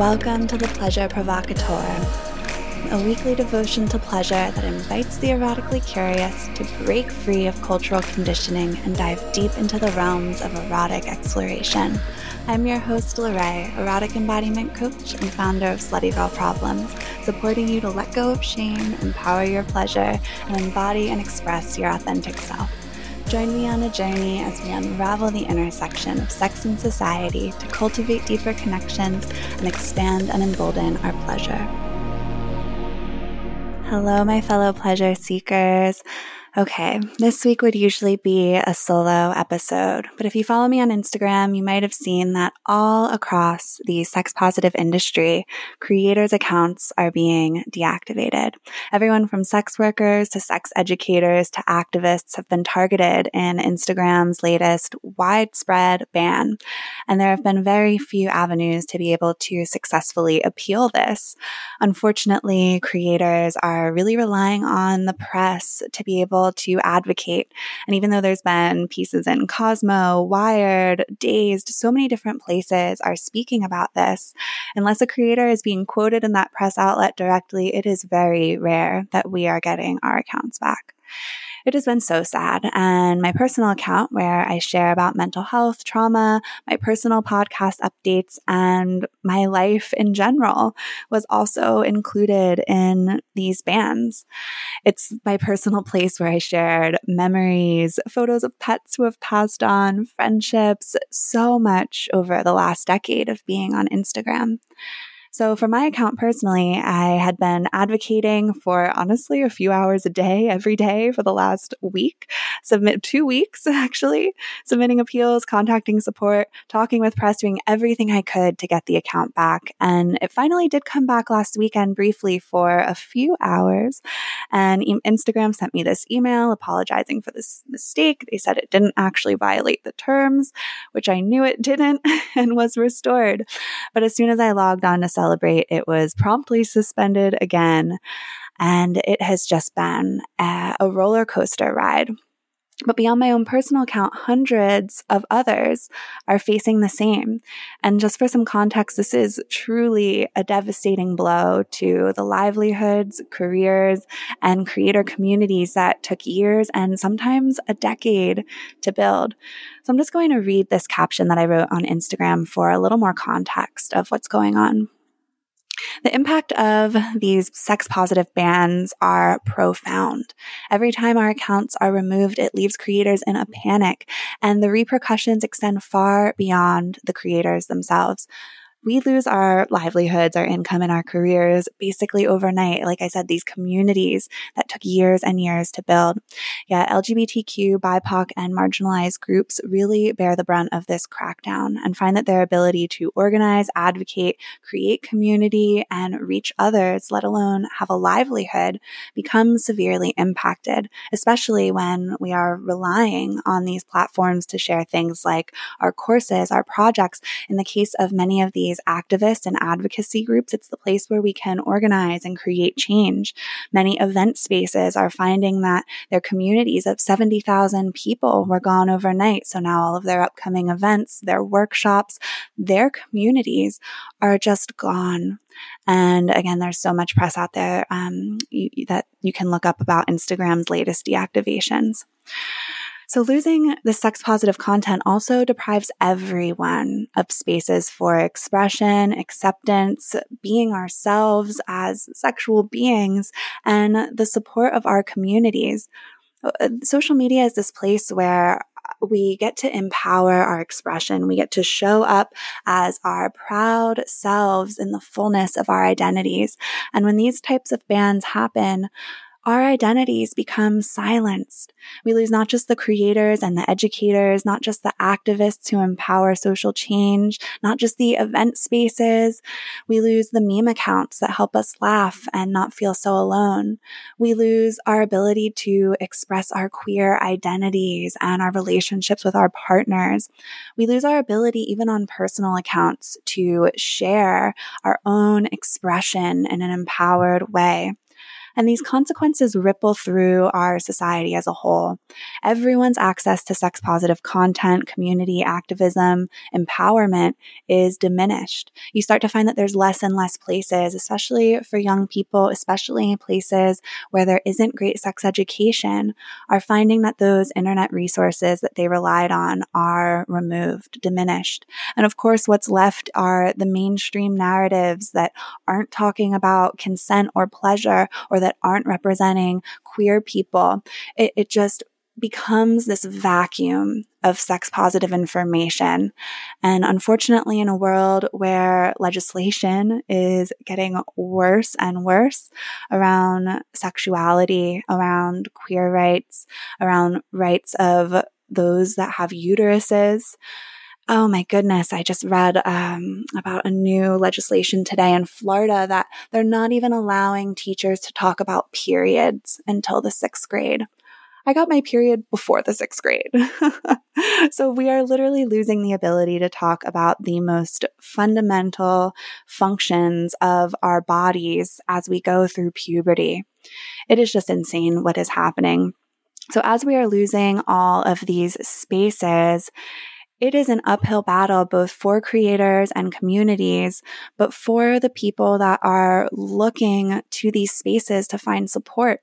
Welcome to the Pleasure Provocateur, a weekly devotion to pleasure that invites the erotically curious to break free of cultural conditioning and dive deep into the realms of erotic exploration. I'm your host, Lorraine, erotic embodiment coach and founder of Slutty Girl Problems, supporting you to let go of shame, empower your pleasure, and embody and express your authentic self. Join me on a journey as we unravel the intersection of sex and society to cultivate deeper connections and expand and embolden our pleasure. Hello, my fellow pleasure seekers. Okay, this week would usually be a solo episode, but if you follow me on Instagram, you might have seen that all across the sex positive industry, creators' accounts are being deactivated. Everyone from sex workers to sex educators to activists have been targeted in Instagram's latest widespread ban. And there have been very few avenues to be able to successfully appeal this. Unfortunately, creators are really relying on the press to be able to advocate. And even though there's been pieces in Cosmo, Wired, Dazed, so many different places are speaking about this, unless a creator is being quoted in that press outlet directly, it is very rare that we are getting our accounts back it has been so sad. And my personal account, where I share about mental health, trauma, my personal podcast updates, and my life in general, was also included in these bans. It's my personal place where I shared memories, photos of pets who have passed on, friendships, so much over the last decade of being on Instagram. So for my account personally, I had been advocating for honestly a few hours a day every day for the last week, submit two weeks actually, submitting appeals, contacting support, talking with press, doing everything I could to get the account back. And it finally did come back last weekend briefly for a few hours. And Instagram sent me this email apologizing for this mistake. They said it didn't actually violate the terms, which I knew it didn't and was restored. But as soon as I logged on to celebrate, it was promptly suspended again. And it has just been a, a roller coaster ride. But beyond my own personal account, hundreds of others are facing the same. And just for some context, this is truly a devastating blow to the livelihoods, careers, and creator communities that took years and sometimes a decade to build. So I'm just going to read this caption that I wrote on Instagram for a little more context of what's going on. The impact of these sex positive bans are profound. Every time our accounts are removed, it leaves creators in a panic, and the repercussions extend far beyond the creators themselves we lose our livelihoods, our income, and our careers basically overnight. Like I said, these communities that took years and years to build. Yeah, LGBTQ, BIPOC, and marginalized groups really bear the brunt of this crackdown and find that their ability to organize, advocate, create community, and reach others, let alone have a livelihood, becomes severely impacted, especially when we are relying on these platforms to share things like our courses, our projects. In the case of many of these these activists and advocacy groups, it's the place where we can organize and create change. Many event spaces are finding that their communities of 70,000 people were gone overnight. So now all of their upcoming events, their workshops, their communities are just gone. And again, there's so much press out there um, you, that you can look up about Instagram's latest deactivations. So losing the sex positive content also deprives everyone of spaces for expression, acceptance, being ourselves as sexual beings, and the support of our communities. Uh, social media is this place where we get to empower our expression. We get to show up as our proud selves in the fullness of our identities. And when these types of bans happen, our identities become silenced. We lose not just the creators and the educators, not just the activists who empower social change, not just the event spaces. We lose the meme accounts that help us laugh and not feel so alone. We lose our ability to express our queer identities and our relationships with our partners. We lose our ability, even on personal accounts, to share our own expression in an empowered way. And these consequences ripple through our society as a whole. Everyone's access to sex positive content, community activism, empowerment is diminished. You start to find that there's less and less places, especially for young people, especially places where there isn't great sex education, are finding that those internet resources that they relied on are removed, diminished. And of course, what's left are the mainstream narratives that aren't talking about consent or pleasure or that aren't representing queer people. It, it just becomes this vacuum of sex positive information. And unfortunately, in a world where legislation is getting worse and worse around sexuality, around queer rights, around rights of those that have uteruses, Oh my goodness. I just read um, about a new legislation today in Florida that they're not even allowing teachers to talk about periods until the sixth grade. I got my period before the sixth grade. so we are literally losing the ability to talk about the most fundamental functions of our bodies as we go through puberty. It is just insane what is happening. So as we are losing all of these spaces, it is an uphill battle both for creators and communities, but for the people that are looking to these spaces to find support.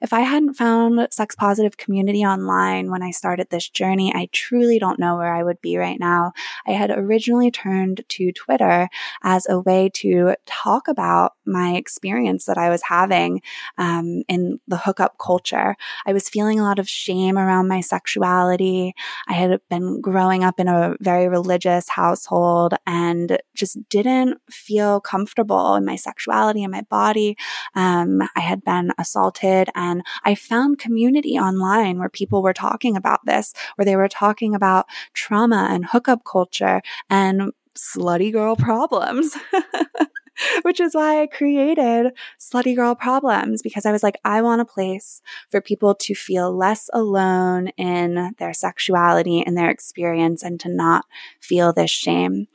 If I hadn't found sex positive community online when I started this journey, I truly don't know where I would be right now. I had originally turned to Twitter as a way to talk about my experience that I was having um, in the hookup culture. I was feeling a lot of shame around my sexuality. I had been growing up up in a very religious household and just didn't feel comfortable in my sexuality and my body. Um, I had been assaulted and I found community online where people were talking about this, where they were talking about trauma and hookup culture and slutty girl problems. which is why I created Slutty Girl Problems because I was like, I want a place for people to feel less alone in their sexuality and their experience and to not feel this shame.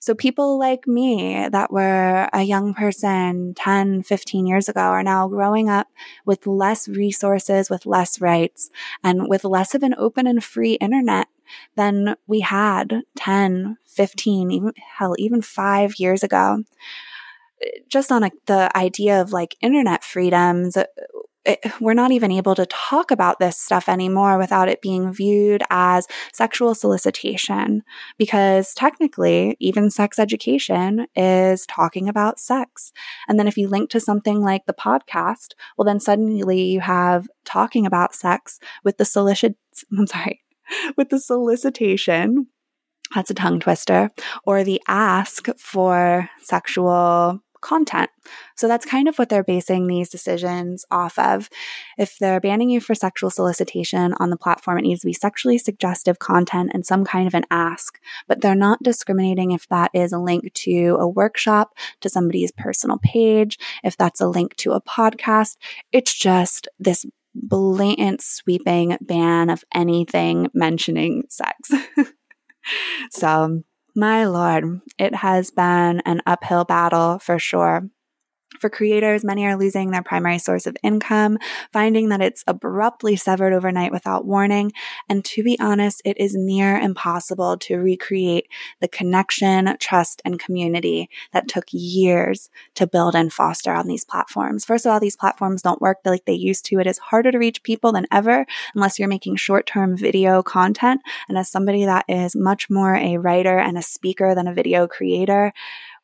So people like me that were a young person 10, 15 years ago are now growing up with less resources, with less rights, and with less of an open and free internet than we had 10, 15, even hell, even five years ago just on a, the idea of like internet freedoms, uh, it, we're not even able to talk about this stuff anymore without it being viewed as sexual solicitation. Because technically, even sex education is talking about sex. And then if you link to something like the podcast, well, then suddenly you have talking about sex with the solicit, I'm sorry, with the solicitation that's a tongue twister, or the ask for sexual content. So that's kind of what they're basing these decisions off of. If they're banning you for sexual solicitation on the platform, it needs to be sexually suggestive content and some kind of an ask. But they're not discriminating if that is a link to a workshop, to somebody's personal page, if that's a link to a podcast. It's just this blatant sweeping ban of anything mentioning sex. so my Lord, it has been an uphill battle for sure. For creators, many are losing their primary source of income, finding that it's abruptly severed overnight without warning. And to be honest, it is near impossible to recreate the connection, trust, and community that took years to build and foster on these platforms. First of all, these platforms don't work like they used to. It is harder to reach people than ever unless you're making short term video content. And as somebody that is much more a writer and a speaker than a video creator,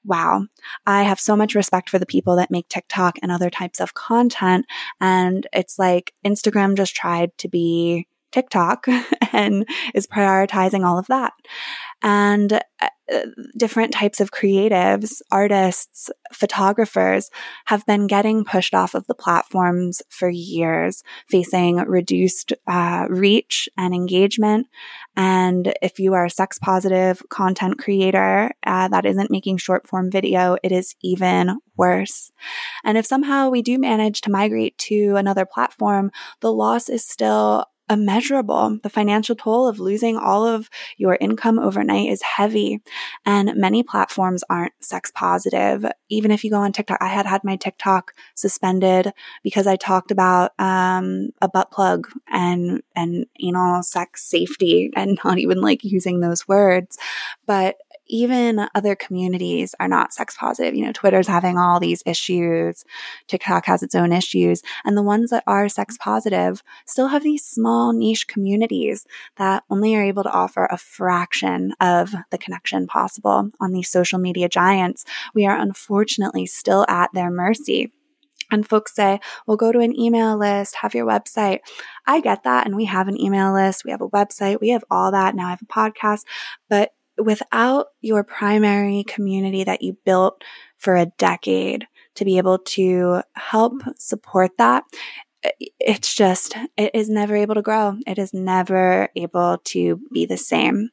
wow, I have so much respect for the people that make TikTok and other types of content. And it's like Instagram just tried to be TikTok and is prioritizing all of that. And uh, different types of creatives, artists, photographers have been getting pushed off of the platforms for years, facing reduced uh, reach and engagement. And if you are a sex positive content creator uh, that isn't making short form video, it is even worse. And if somehow we do manage to migrate to another platform, the loss is still immeasurable. The financial toll of losing all of your income overnight is heavy. And many platforms aren't sex positive. Even if you go on TikTok, I had had my TikTok suspended because I talked about, um, a butt plug and, and anal sex safety and not even like using those words. But even other communities are not sex positive. You know, Twitter's having all these issues. TikTok has its own issues. And the ones that are sex mm-hmm. positive still have these small niche communities that only are able to offer a fraction of the connection possible on these social media giants. We are unfortunately still at their mercy. And folks say, well, go to an email list, have your website. I get that. And we have an email list. We have a website. We have all that. Now I have a podcast, but without your primary community that you built for a decade to be able to help support that, it's just, it is never able to grow. It is never able to be the same.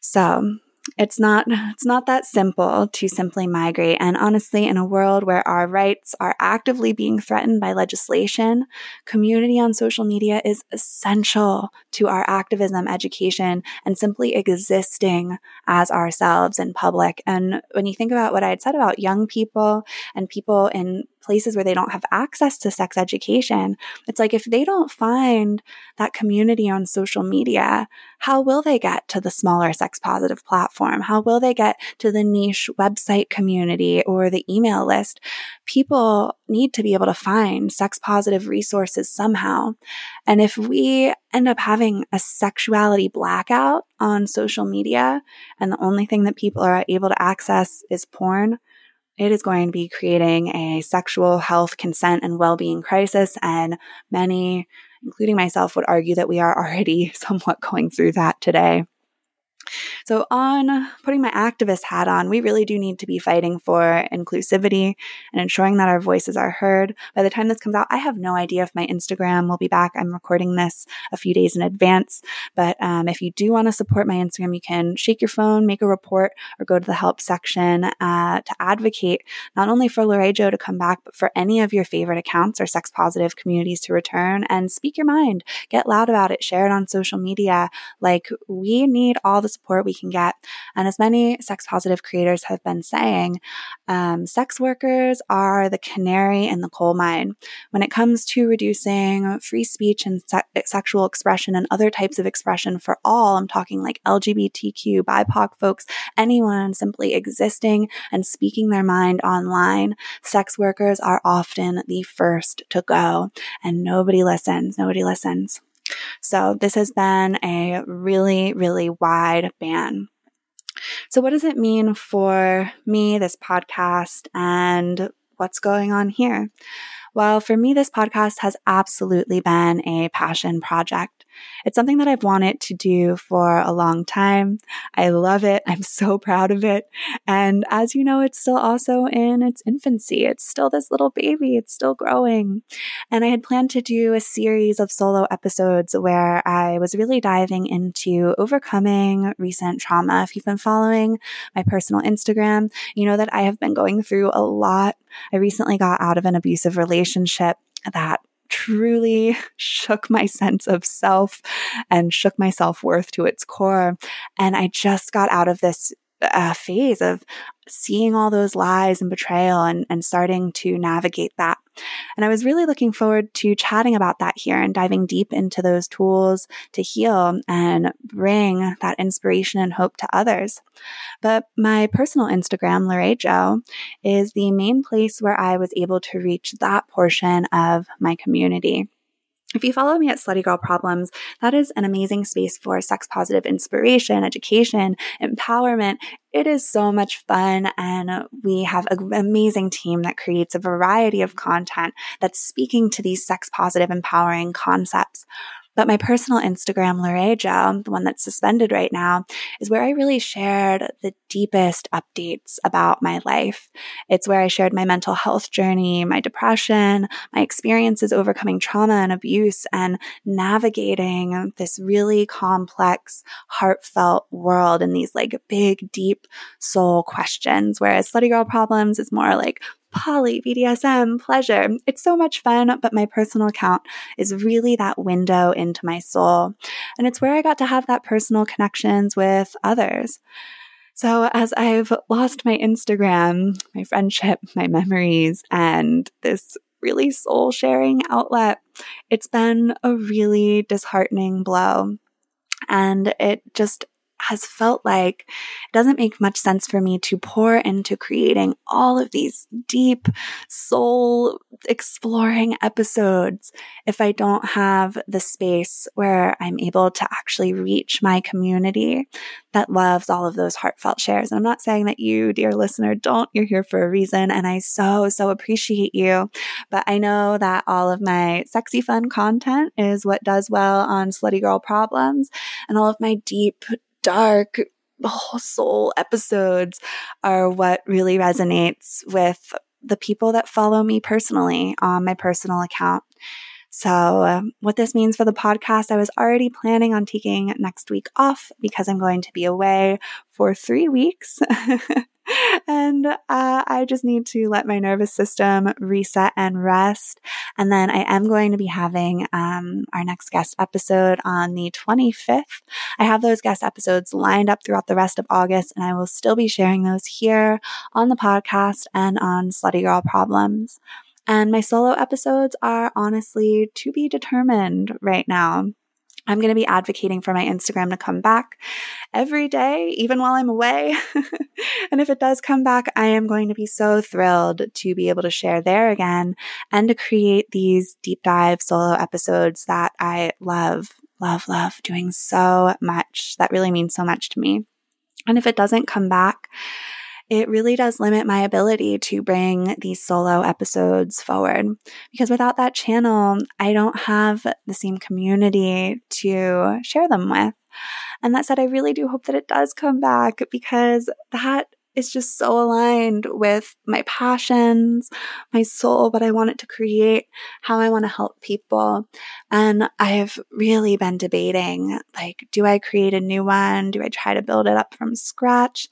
So it's not, it's not that simple to simply migrate. And honestly, in a world where our rights are actively being threatened by legislation, community on social media is essential to our activism, education, and simply existing as ourselves in public. And when you think about what I had said about young people and people in places where they don't have access to sex education. It's like if they don't find that community on social media, how will they get to the smaller sex positive platform? How will they get to the niche website community or the email list? People need to be able to find sex positive resources somehow. And if we end up having a sexuality blackout on social media and the only thing that people are able to access is porn, it is going to be creating a sexual health, consent, and well-being crisis. And many, including myself, would argue that we are already somewhat going through that today. So, on putting my activist hat on, we really do need to be fighting for inclusivity and ensuring that our voices are heard. By the time this comes out, I have no idea if my Instagram will be back. I'm recording this a few days in advance. But um, if you do want to support my Instagram, you can shake your phone, make a report, or go to the help section uh, to advocate not only for Lorraejo to come back, but for any of your favorite accounts or sex positive communities to return and speak your mind. Get loud about it, share it on social media. Like, we need all the support we can get. And as many sex positive creators have been saying, um, sex workers are the canary in the coal mine when it comes to reducing free speech and se- sexual expression and other types of expression for all. I'm talking like LGBTQ, BIPOC folks, anyone simply existing and speaking their mind online. Sex workers are often the first to go, and nobody listens. Nobody listens. So this has been a really, really wide ban. So, what does it mean for me, this podcast, and what's going on here? Well, for me, this podcast has absolutely been a passion project. It's something that I've wanted to do for a long time. I love it. I'm so proud of it. And as you know, it's still also in its infancy. It's still this little baby. It's still growing. And I had planned to do a series of solo episodes where I was really diving into overcoming recent trauma. If you've been following my personal Instagram, you know that I have been going through a lot. I recently got out of an abusive relationship that truly shook my sense of self and shook my self worth to its core. And I just got out of this uh, phase of seeing all those lies and betrayal and, and starting to navigate that. And I was really looking forward to chatting about that here and diving deep into those tools to heal and bring that inspiration and hope to others. But my personal Instagram, Lorraejo, is the main place where I was able to reach that portion of my community. If you follow me at Slutty Girl Problems, that is an amazing space for sex positive inspiration, education, empowerment. It is so much fun. And we have an amazing team that creates a variety of content that's speaking to these sex positive, empowering concepts. But my personal Instagram, Lorraejo, the one that's suspended right now, is where I really shared the deepest updates about my life. It's where I shared my mental health journey, my depression, my experiences overcoming trauma and abuse, and navigating this really complex, heartfelt world in these like big, deep soul questions. Whereas Slutty Girl Problems is more like poly, BDSM, pleasure. It's so much fun, but my personal account is really that window into my soul. And it's where I got to have that personal connections with others. So as I've lost my Instagram, my friendship, my memories, and this really soul sharing outlet, it's been a really disheartening blow. And it just has felt like it doesn't make much sense for me to pour into creating all of these deep soul exploring episodes if I don't have the space where I'm able to actually reach my community that loves all of those heartfelt shares. And I'm not saying that you, dear listener, don't. You're here for a reason. And I so, so appreciate you. But I know that all of my sexy fun content is what does well on Slutty Girl Problems and all of my deep dark whole soul episodes are what really resonates with the people that follow me personally on my personal account. So, um, what this means for the podcast, I was already planning on taking next week off because I'm going to be away for three weeks. and uh, I just need to let my nervous system reset and rest. And then I am going to be having um, our next guest episode on the 25th. I have those guest episodes lined up throughout the rest of August, and I will still be sharing those here on the podcast and on Slutty Girl Problems. And my solo episodes are honestly to be determined right now. I'm going to be advocating for my Instagram to come back every day, even while I'm away. and if it does come back, I am going to be so thrilled to be able to share there again and to create these deep dive solo episodes that I love, love, love doing so much. That really means so much to me. And if it doesn't come back, it really does limit my ability to bring these solo episodes forward because without that channel, I don't have the same community to share them with. And that said, I really do hope that it does come back because that is just so aligned with my passions, my soul, what I want it to create, how I want to help people. And I've really been debating like, do I create a new one? Do I try to build it up from scratch?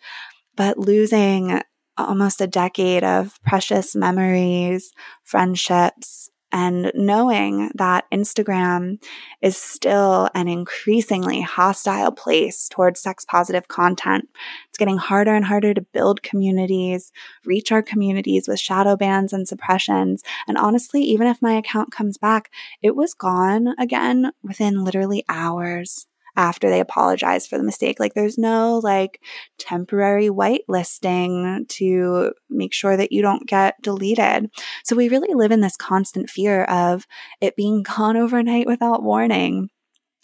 But losing almost a decade of precious memories, friendships, and knowing that Instagram is still an increasingly hostile place towards sex positive content. It's getting harder and harder to build communities, reach our communities with shadow bans and suppressions. And honestly, even if my account comes back, it was gone again within literally hours after they apologize for the mistake. Like there's no like temporary whitelisting to make sure that you don't get deleted. So we really live in this constant fear of it being gone overnight without warning.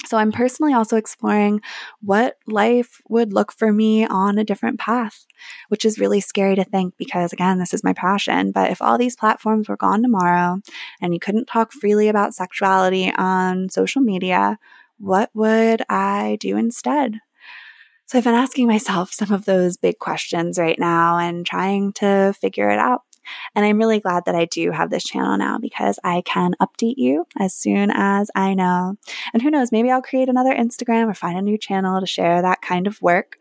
So I'm personally also exploring what life would look for me on a different path, which is really scary to think because again, this is my passion. But if all these platforms were gone tomorrow and you couldn't talk freely about sexuality on social media, what would I do instead? So I've been asking myself some of those big questions right now and trying to figure it out. And I'm really glad that I do have this channel now because I can update you as soon as I know. And who knows, maybe I'll create another Instagram or find a new channel to share that kind of work.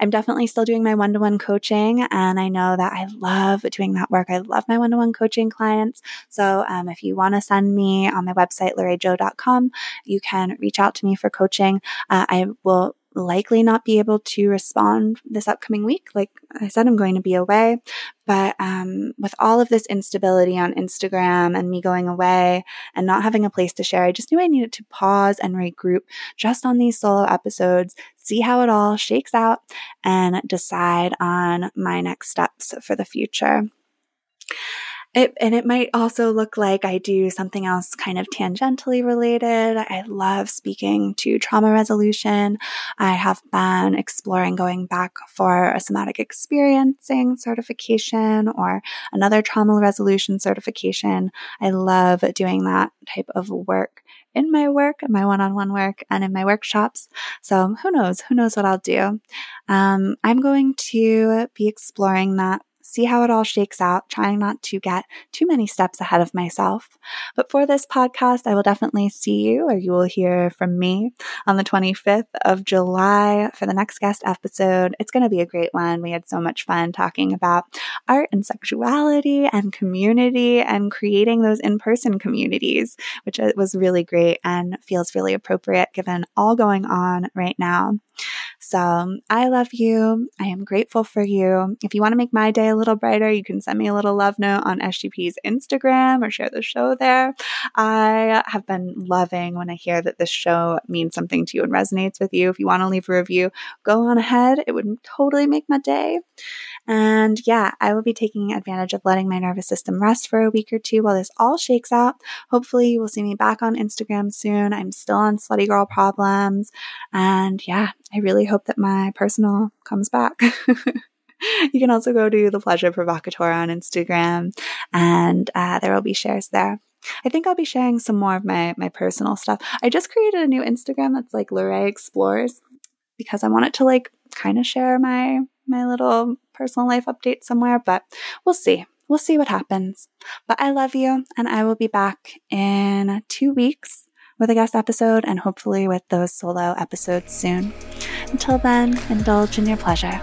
I'm definitely still doing my one to one coaching, and I know that I love doing that work. I love my one to one coaching clients. So um, if you want to send me on my website, lorraejo.com, you can reach out to me for coaching. Uh, I will likely not be able to respond this upcoming week. Like I said, I'm going to be away. But um, with all of this instability on Instagram and me going away and not having a place to share, I just knew I needed to pause and regroup just on these solo episodes, see how it all shakes out, and decide on my next steps for the future. It, and it might also look like I do something else kind of tangentially related. I love speaking to trauma resolution. I have been exploring going back for a somatic experiencing certification or another trauma resolution certification. I love doing that type of work in my work, my one-on-one work, and in my workshops. So who knows? Who knows what I'll do? Um, I'm going to be exploring that see how it all shakes out, trying not to get too many steps ahead of myself. But for this podcast, I will definitely see you or you will hear from me on the 25th of July for the next guest episode. It's going to be a great one. We had so much fun talking about art and sexuality and community and creating those in person communities, which uh, was really great and feels really appropriate given all going on right now. So I love you. I am grateful for you. If you want to make my day a little brighter, you can send me a little love note on SGP's Instagram or share the show there. I have been loving when I hear that this show means something to you and resonates with you. If you want to leave a review, go on ahead. It would totally make my day. And yeah, I will be taking advantage of letting my nervous system rest for a week or two while this all shakes out. Hopefully, you will see me back on Instagram soon. I'm still on Slutty Girl Problems. And yeah, I really hope that my personal comes back. you can also go to the Pleasure Provocateur on Instagram, and uh, there will be shares there. I think I'll be sharing some more of my my personal stuff. I just created a new Instagram that's like Lorraine Explores because I want it to like kind of share my my little personal life update somewhere, but we'll see. We'll see what happens. But I love you, and I will be back in two weeks with a guest episode and hopefully with those solo episodes soon. Until then, indulge in your pleasure.